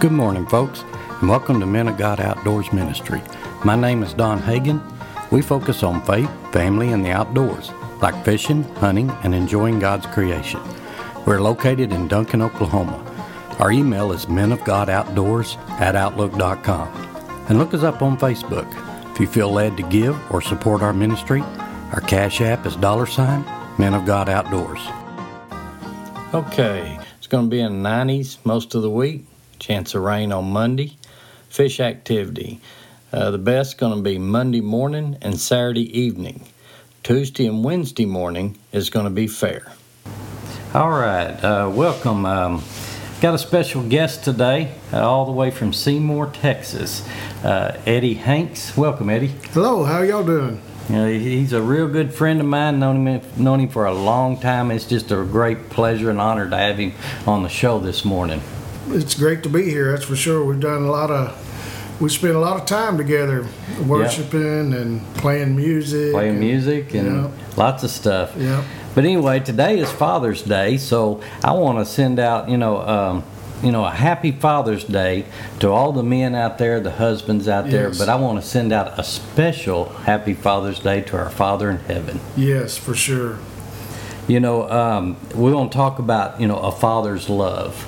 Good morning, folks, and welcome to Men of God Outdoors Ministry. My name is Don Hagan. We focus on faith, family, and the outdoors, like fishing, hunting, and enjoying God's creation. We're located in Duncan, Oklahoma. Our email is menofgodoutdoors at outlook.com. And look us up on Facebook. If you feel led to give or support our ministry, our cash app is dollar sign Men of God Outdoors. Okay, it's going to be in the 90s most of the week. Chance of rain on Monday. Fish activity. Uh, the best going to be Monday morning and Saturday evening. Tuesday and Wednesday morning is going to be fair. All right, uh, welcome. Um, got a special guest today, uh, all the way from Seymour, Texas. Uh, Eddie Hanks. Welcome, Eddie. Hello, how y'all doing? You know, he's a real good friend of mine. Known him known him for a long time. It's just a great pleasure and honor to have him on the show this morning. It's great to be here. That's for sure. We've done a lot of. We spent a lot of time together, worshiping and playing music. Playing and, music and yeah. lots of stuff. Yeah. But anyway, today is Father's Day, so I want to send out, you know, um, you know, a happy Father's Day to all the men out there, the husbands out there. But I want to send out a special Happy Father's Day to our Father in heaven. Yes, for sure. You know, um, we want to talk about, you know, a father's love.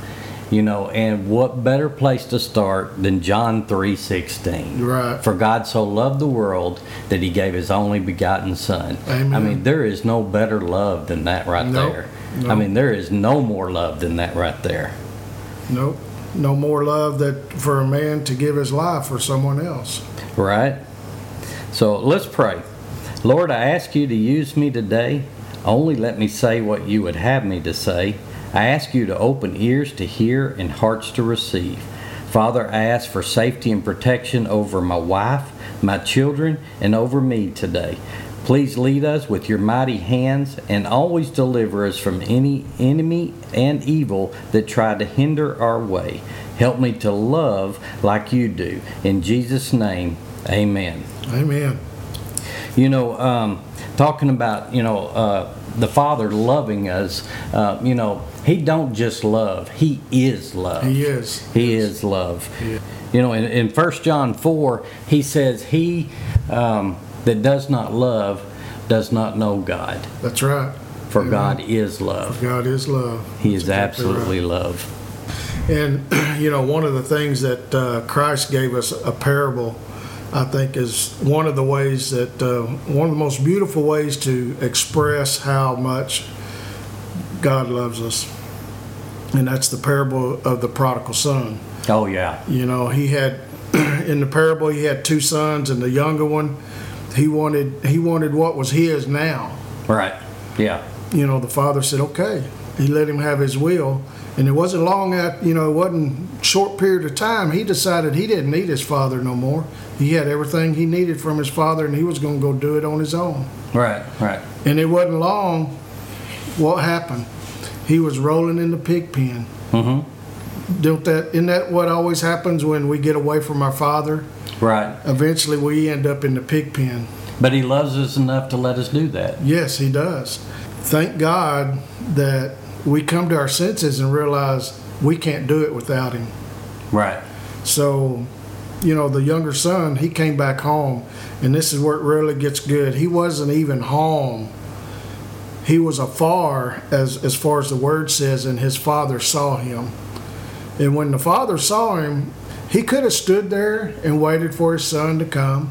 You know, and what better place to start than John 3:16? Right. For God so loved the world that he gave his only begotten son. Amen. I mean, there is no better love than that right Nope. there. Nope. I mean, there is no more love than that right there. Nope. No more love that for a man to give his life for someone else. Right? So let's pray. Lord, I ask you to use me today. Only let me say what you would have me to say. I ask you to open ears to hear and hearts to receive. Father, I ask for safety and protection over my wife, my children, and over me today. Please lead us with your mighty hands and always deliver us from any enemy and evil that try to hinder our way. Help me to love like you do. In Jesus' name, amen. Amen. You know, um, talking about you know uh, the Father loving us. Uh, you know, He don't just love; He is love. He is. He is love. Yeah. You know, in, in 1 John 4, he says, He um, that does not love does not know God, That's right. for Amen. God is love. God is love. He is That's exactly right. absolutely love. And, you know, one of the things that uh, Christ gave us a parable, I think, is one of the ways that, uh, one of the most beautiful ways to express how much God loves us. And that's the parable of the prodigal son. Oh, yeah. You know, he had, in the parable, he had two sons, and the younger one, he wanted, he wanted what was his now Right. Yeah. you know, the father said, okay. He let him have his will. And it wasn't long at, you know, it wasn't short period of time. He decided he didn't need his father no more. He had everything he needed from his father and he was going to go do it on his own. Right, right. And it wasn't long. What happened? He was rolling in the pig pen. Mm-hmm. Don't that, isn't that what always happens when we get away from our father? Right. Eventually we end up in the pig pen. But he loves us enough to let us do that. Yes, he does. Thank God that we come to our senses and realize we can't do it without him. Right. So, you know, the younger son, he came back home, and this is where it really gets good. He wasn't even home. He was afar, as as far as the word says, and his father saw him. And when the father saw him, he could have stood there and waited for his son to come,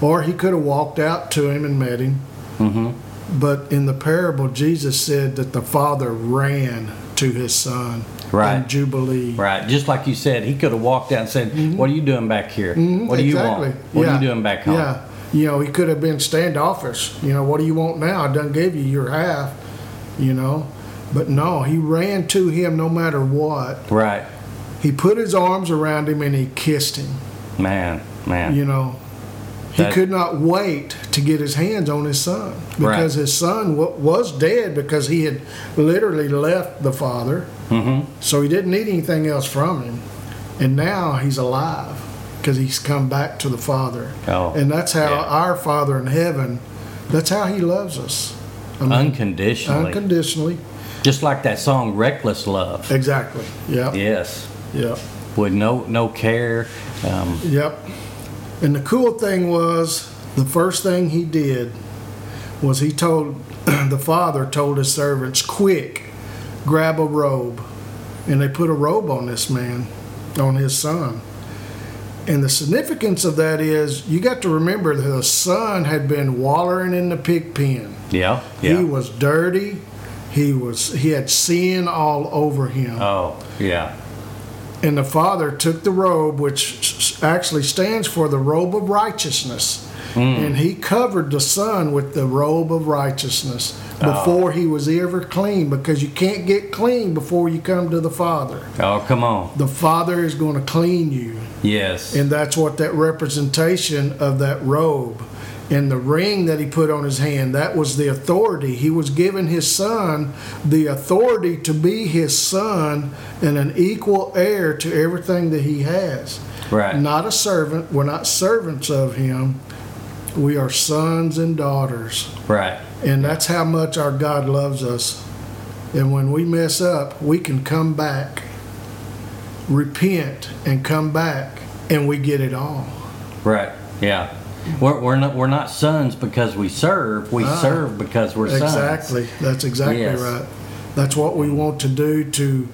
or he could have walked out to him and met him. Mm-hmm. But in the parable, Jesus said that the father ran to his son Right. in Jubilee. Right, just like you said, he could have walked out and said, "What are you doing back here? Mhm, What do you want? What Yeah. are you doing back home?" Yeah. You know, he could have been standoffish. You know, what do you want now? I done gave you your half, you know. But no, he ran to him no matter what. Right, He put his arms around him and he kissed him. man, man. You know, he That- could not wait to get his hands on his son because Right. his son wa- was dead because he had literally left the father. mm-hmm. So he didn't need anything else from him. And now he's alive because he's come back to the Father. Oh, and that's how yeah. our Father in heaven, that's how he loves us. I mean, Unconditionally, unconditionally. just like that song "Reckless Love." Exactly. Yeah. Yes, Yep. with no no care. Um, Yep. And the cool thing was, the first thing he did was he told the father told his servants, "Quick, grab a robe," and they put a robe on this man, on his son. And the significance of that is, you got to remember that the son had been wallering in the pig pen. yeah, He was dirty. He was he had sin all over him. Oh, yeah, And the Father took the robe, which actually stands for the robe of righteousness, Mm. and He covered the Son with the robe of righteousness oh. before He was ever clean, because you can't get clean before you come to the Father. oh, come on, The Father is going to clean you, yes, and that's what that representation of that robe and the ring that he put on his hand that was the authority. He was giving his son the authority to be his son and an equal heir to everything that he has. Right, not a servant. We're not servants of him we are sons and daughters right, and that's how much our god loves us and when we mess up we can come back repent and come back and we get it all right, yeah. We're, we're not we're not sons because we serve. We Ah. serve because we're sons. Exactly. That's exactly Yes. right. That's what we want to do to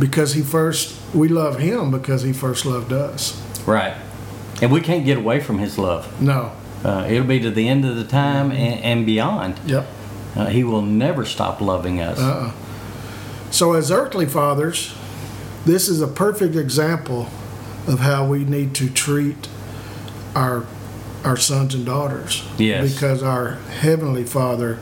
because he first we love him because he first loved us. Right, and we can't get away from His love. No. Uh, it'll be to the end of the time and, and beyond. Yep. Uh, he will never stop loving us. Uh-uh. So as earthly fathers, this is a perfect example of how we need to treat our our sons and daughters. Yes. Because our heavenly Father,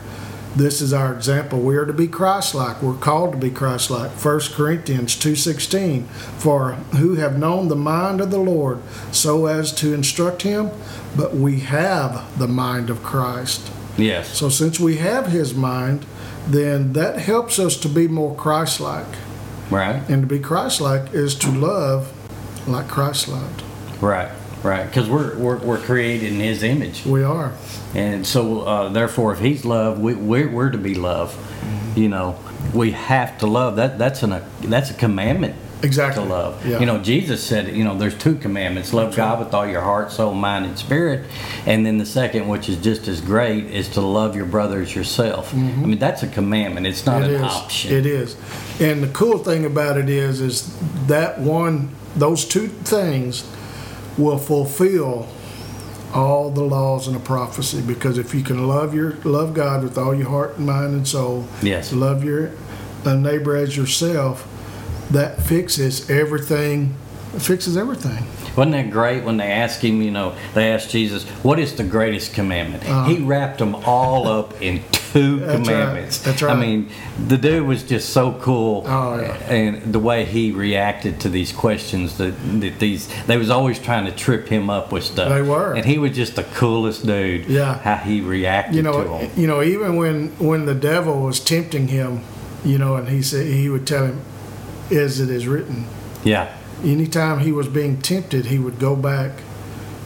this is our example. We are to be Christ-like. We're called to be Christ-like. 1 Corinthians 2:16, for who have known the mind of the Lord so as to instruct him, but we have the mind of Christ. yes, So since we have his mind, then that helps us to be more Christ-like. right, And to be Christ-like is to love like Christ loved. right, right. Because we're, we're we're created in His image. We are. And so, uh, therefore, if He's love, we, we're, we're to be love. You know, we have to love. That that's an that's a commandment Exactly. to love. Yeah. You know, Jesus said, you know, there's two commandments: love God with all your heart, soul, mind, and spirit, and then the second, which is just as great, is to love your brother as yourself. I mean, that's a commandment. It's not Mm-hmm. It an is. option. It is. And the cool thing about it is, is that one, those two things will fulfill all the laws and the prophecy. Because if you can love your love God with all your heart and mind and soul, Yes. love your neighbor as yourself, that fixes everything. Fixes everything. Wasn't that great when they asked him, you know, they asked Jesus, what is the greatest commandment? Uh-huh. He wrapped them all up in two Uh-huh. That's right. I mean, the dude was just so cool. Oh, yeah. And the way he reacted to these questions that, that these, they was always trying to trip him up with stuff. They were. And he was just the coolest dude. Yeah. How he reacted you to know, them. you know, even when when the devil was tempting him, you know, and he said he would tell him, "As it is written." Yeah. Anytime he was being tempted, he would go back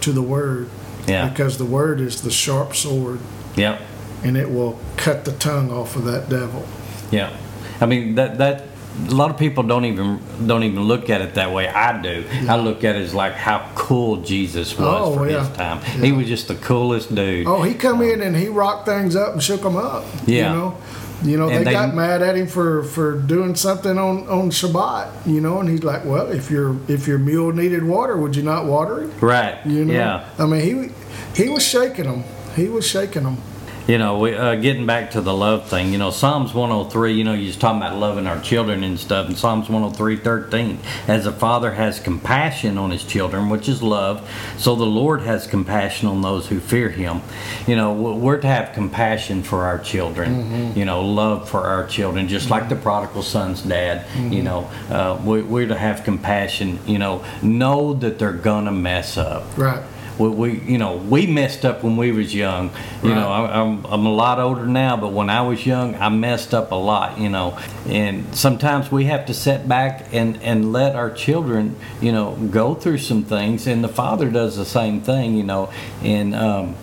to the word Yeah. because the word is the sharp sword, Yep. And it will cut the tongue off of that devil. Yeah, I mean that that a lot of people don't even don't even look at it that way. I do. I look at it as like how cool Jesus was Oh, for yeah. his time. He was just the coolest dude. Oh, he come um, in and he rocked things up and shook them up. Yeah. You know, you know they, they- got mad at him for for doing something on on Shabbat. You know, and he's like, "Well, if your if your mule needed water, would you not water it?" Right. You know, Yeah. I mean, he he was shaking them. He was shaking them. You know, we, uh, getting back to the love thing, you know, Psalms 103, you know, you're talking about loving our children and stuff. And Psalms 103, 13, as a father has compassion on his children, which is love, so the Lord has compassion on those who fear him. You know, we- we're to have compassion for our children, you know, love for our children, just like the prodigal son's dad, you know, uh, we, we're to have compassion, you know, know that they're going to mess up Right. We, we you know we messed up when we was young. You know I, I'm, I'm a lot older now but when i was young i messed up a lot you know. And sometimes we have to sit back and and let our children you know go through some things and the father does the same thing you know. And um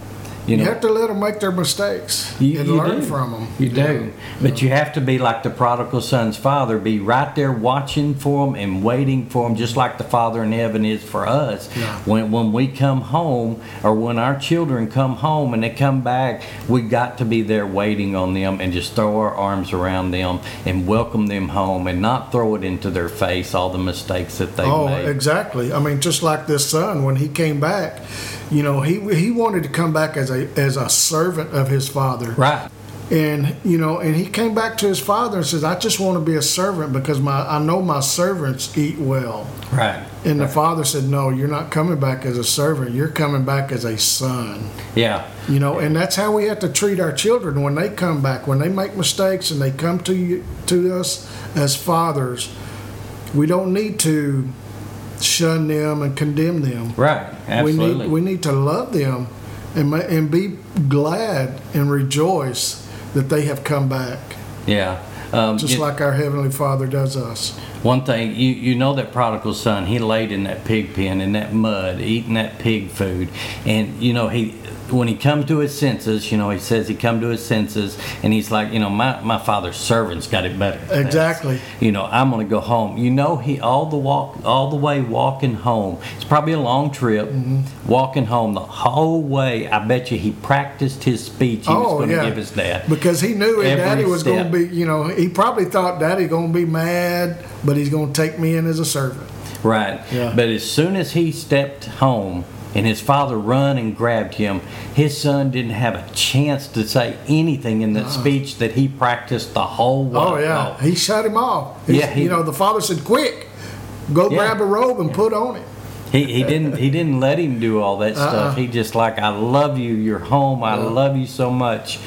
You, know, have to let them make their mistakes You- and you learn do. from them. You do. But you have to be like the prodigal son's father, be right there watching for them and waiting for them, just like the Father in heaven is for us. Yeah. When, when we come home or when our children come home and they come back, we got to be there waiting on them and just throw our arms around them and welcome them home and not throw it into their face all the mistakes that they've Oh, made. exactly. I mean, just like this son, when he came back, you know, he he wanted to come back as a as a servant of his father. Right. And you know, and he came back to his father and says, "I just want to be a servant because my I know my servants eat well." Right. And the father said, "No, you're not coming back as a servant. You're coming back as a son." Yeah. You know, and that's how we have to treat our children when they come back. When they make mistakes and they come to you, to us as fathers, we don't need to shun them and condemn them. Right. Absolutely. We need we need to love them and and be glad and rejoice that they have come back, yeah. Um, just you- like our heavenly Father does us. One thing, you, you know that prodigal son, he laid in that pig pen in that mud, eating that pig food. And, you know, he when he come to his senses, you know, he says he come to his senses and he's like, you know, my, my father's servants got it better. than this. Exactly. You know, I'm gonna go home. You know, he all the walk all the way walking home. It's probably a long trip. Mm-hmm. Walking home the whole way, I bet you he practiced his speech he was Oh gonna yeah, give his dad. because he knew his daddy was going to be. You know, he probably thought daddy going to be mad, but he's going to take me in as a servant. Right. Yeah. But as soon as he stepped home and his father run and grabbed him, his son didn't have a chance to say anything in that speech that he practiced the whole way. Oh yeah, he shut him off. He's- Yeah, he- you know, the father said, "Quick, go Yeah. grab a robe and put on it." He, he didn't he didn't let him do all that uh-uh. stuff. Uh-uh. He just like I love you, you're home, I love you so much.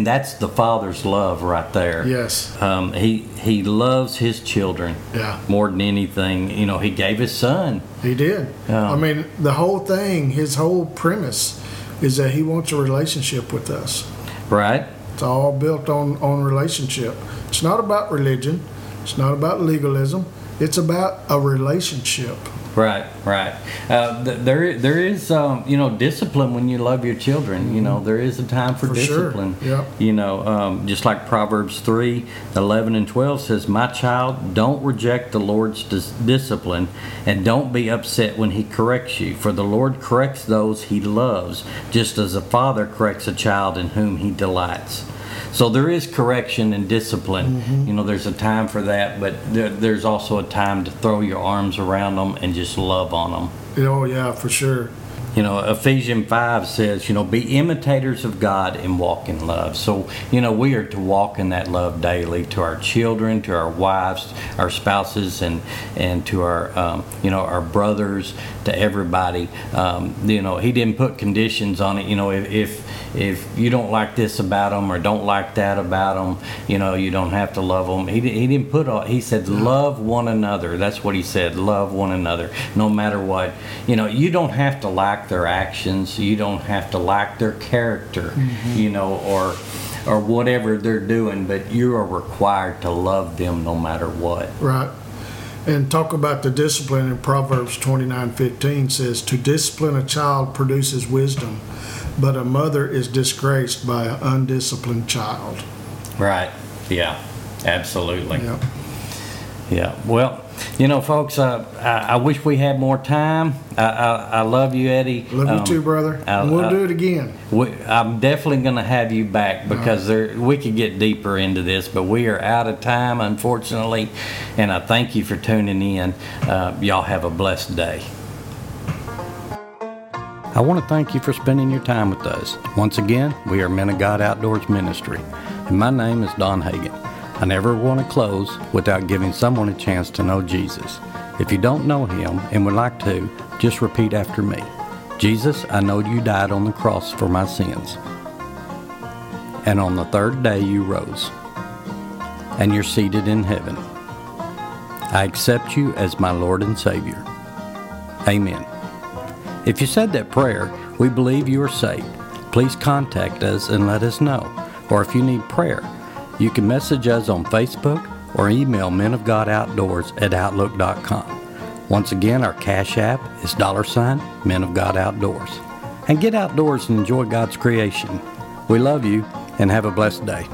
And that's the father's love right there. Yes. Um, he he loves his children Yeah. more than anything. You know, he gave his son. He did. Yeah. I mean, the whole thing, his whole premise, is that he wants a relationship with us. Right? It's all built on on relationship. It's not about religion. It's not about legalism. It's about a relationship. Right, right. Uh, th- there, there is, um, you know, discipline when you love your children. You know, there is a time for, For sure, discipline. yep. You know, um, just like Proverbs 3, 11 and 12 says, My child, don't reject the Lord's dis- discipline and don't be upset when he corrects you. For the Lord corrects those he loves, just as a father corrects a child in whom he delights. So there is correction and discipline. Mm-hmm. You know, there's a time for that, but there, there's also a time to throw your arms around them and just love on them. Oh yeah, for sure. You know, Ephesians 5 says, you know, be imitators of God and walk in love. So, you know, we are to walk in that love daily to our children, to our wives, our spouses, and, and to our, um, you know, our brothers, to everybody. Um, you know, he didn't put conditions on it. You know, if, if, if you don't like this about them or don't like that about them, you know, you don't have to love them. He, he didn't put all, he said, love one another. That's what he said, love one another, no matter what. You know, you don't have to like their actions, you don't have to like their character, mm-hmm. you know, or or whatever they're doing, but you are required to love them no matter what. Right. And talk about the discipline in Proverbs twenty nine fifteen says, To discipline a child produces wisdom, but a mother is disgraced by an undisciplined child. Right. Yeah. Absolutely. Yeah. Yeah. Well, you know, folks, uh, I, I wish we had more time. I, I, I love you, Eddie. Love Um, you too, brother. I'll- And we'll I'll- do it again. We, I'm definitely going to have you back because there, we could get deeper into this, but we are out of time, unfortunately. And I thank you for tuning in. Uh, y'all have a blessed day. I want to thank you for spending your time with us. Once again, we are Men of God Outdoors Ministry, and my name is Don Hagan. I never want to close without giving someone a chance to know Jesus. If you don't know him and would like to, just repeat after me. Jesus, I know you died on the cross for my sins. And on the third day you rose. And you're seated in heaven. I accept you as my Lord and Savior. Amen. If you said that prayer, we believe you are saved. Please contact us and let us know. Or if you need prayer, you can message us on Facebook or email Men of God Outdoors at Outlook.com. Once again, our Cash App is dollar sign Men of God Outdoors. and get outdoors and enjoy God's creation. We love you and have a blessed day.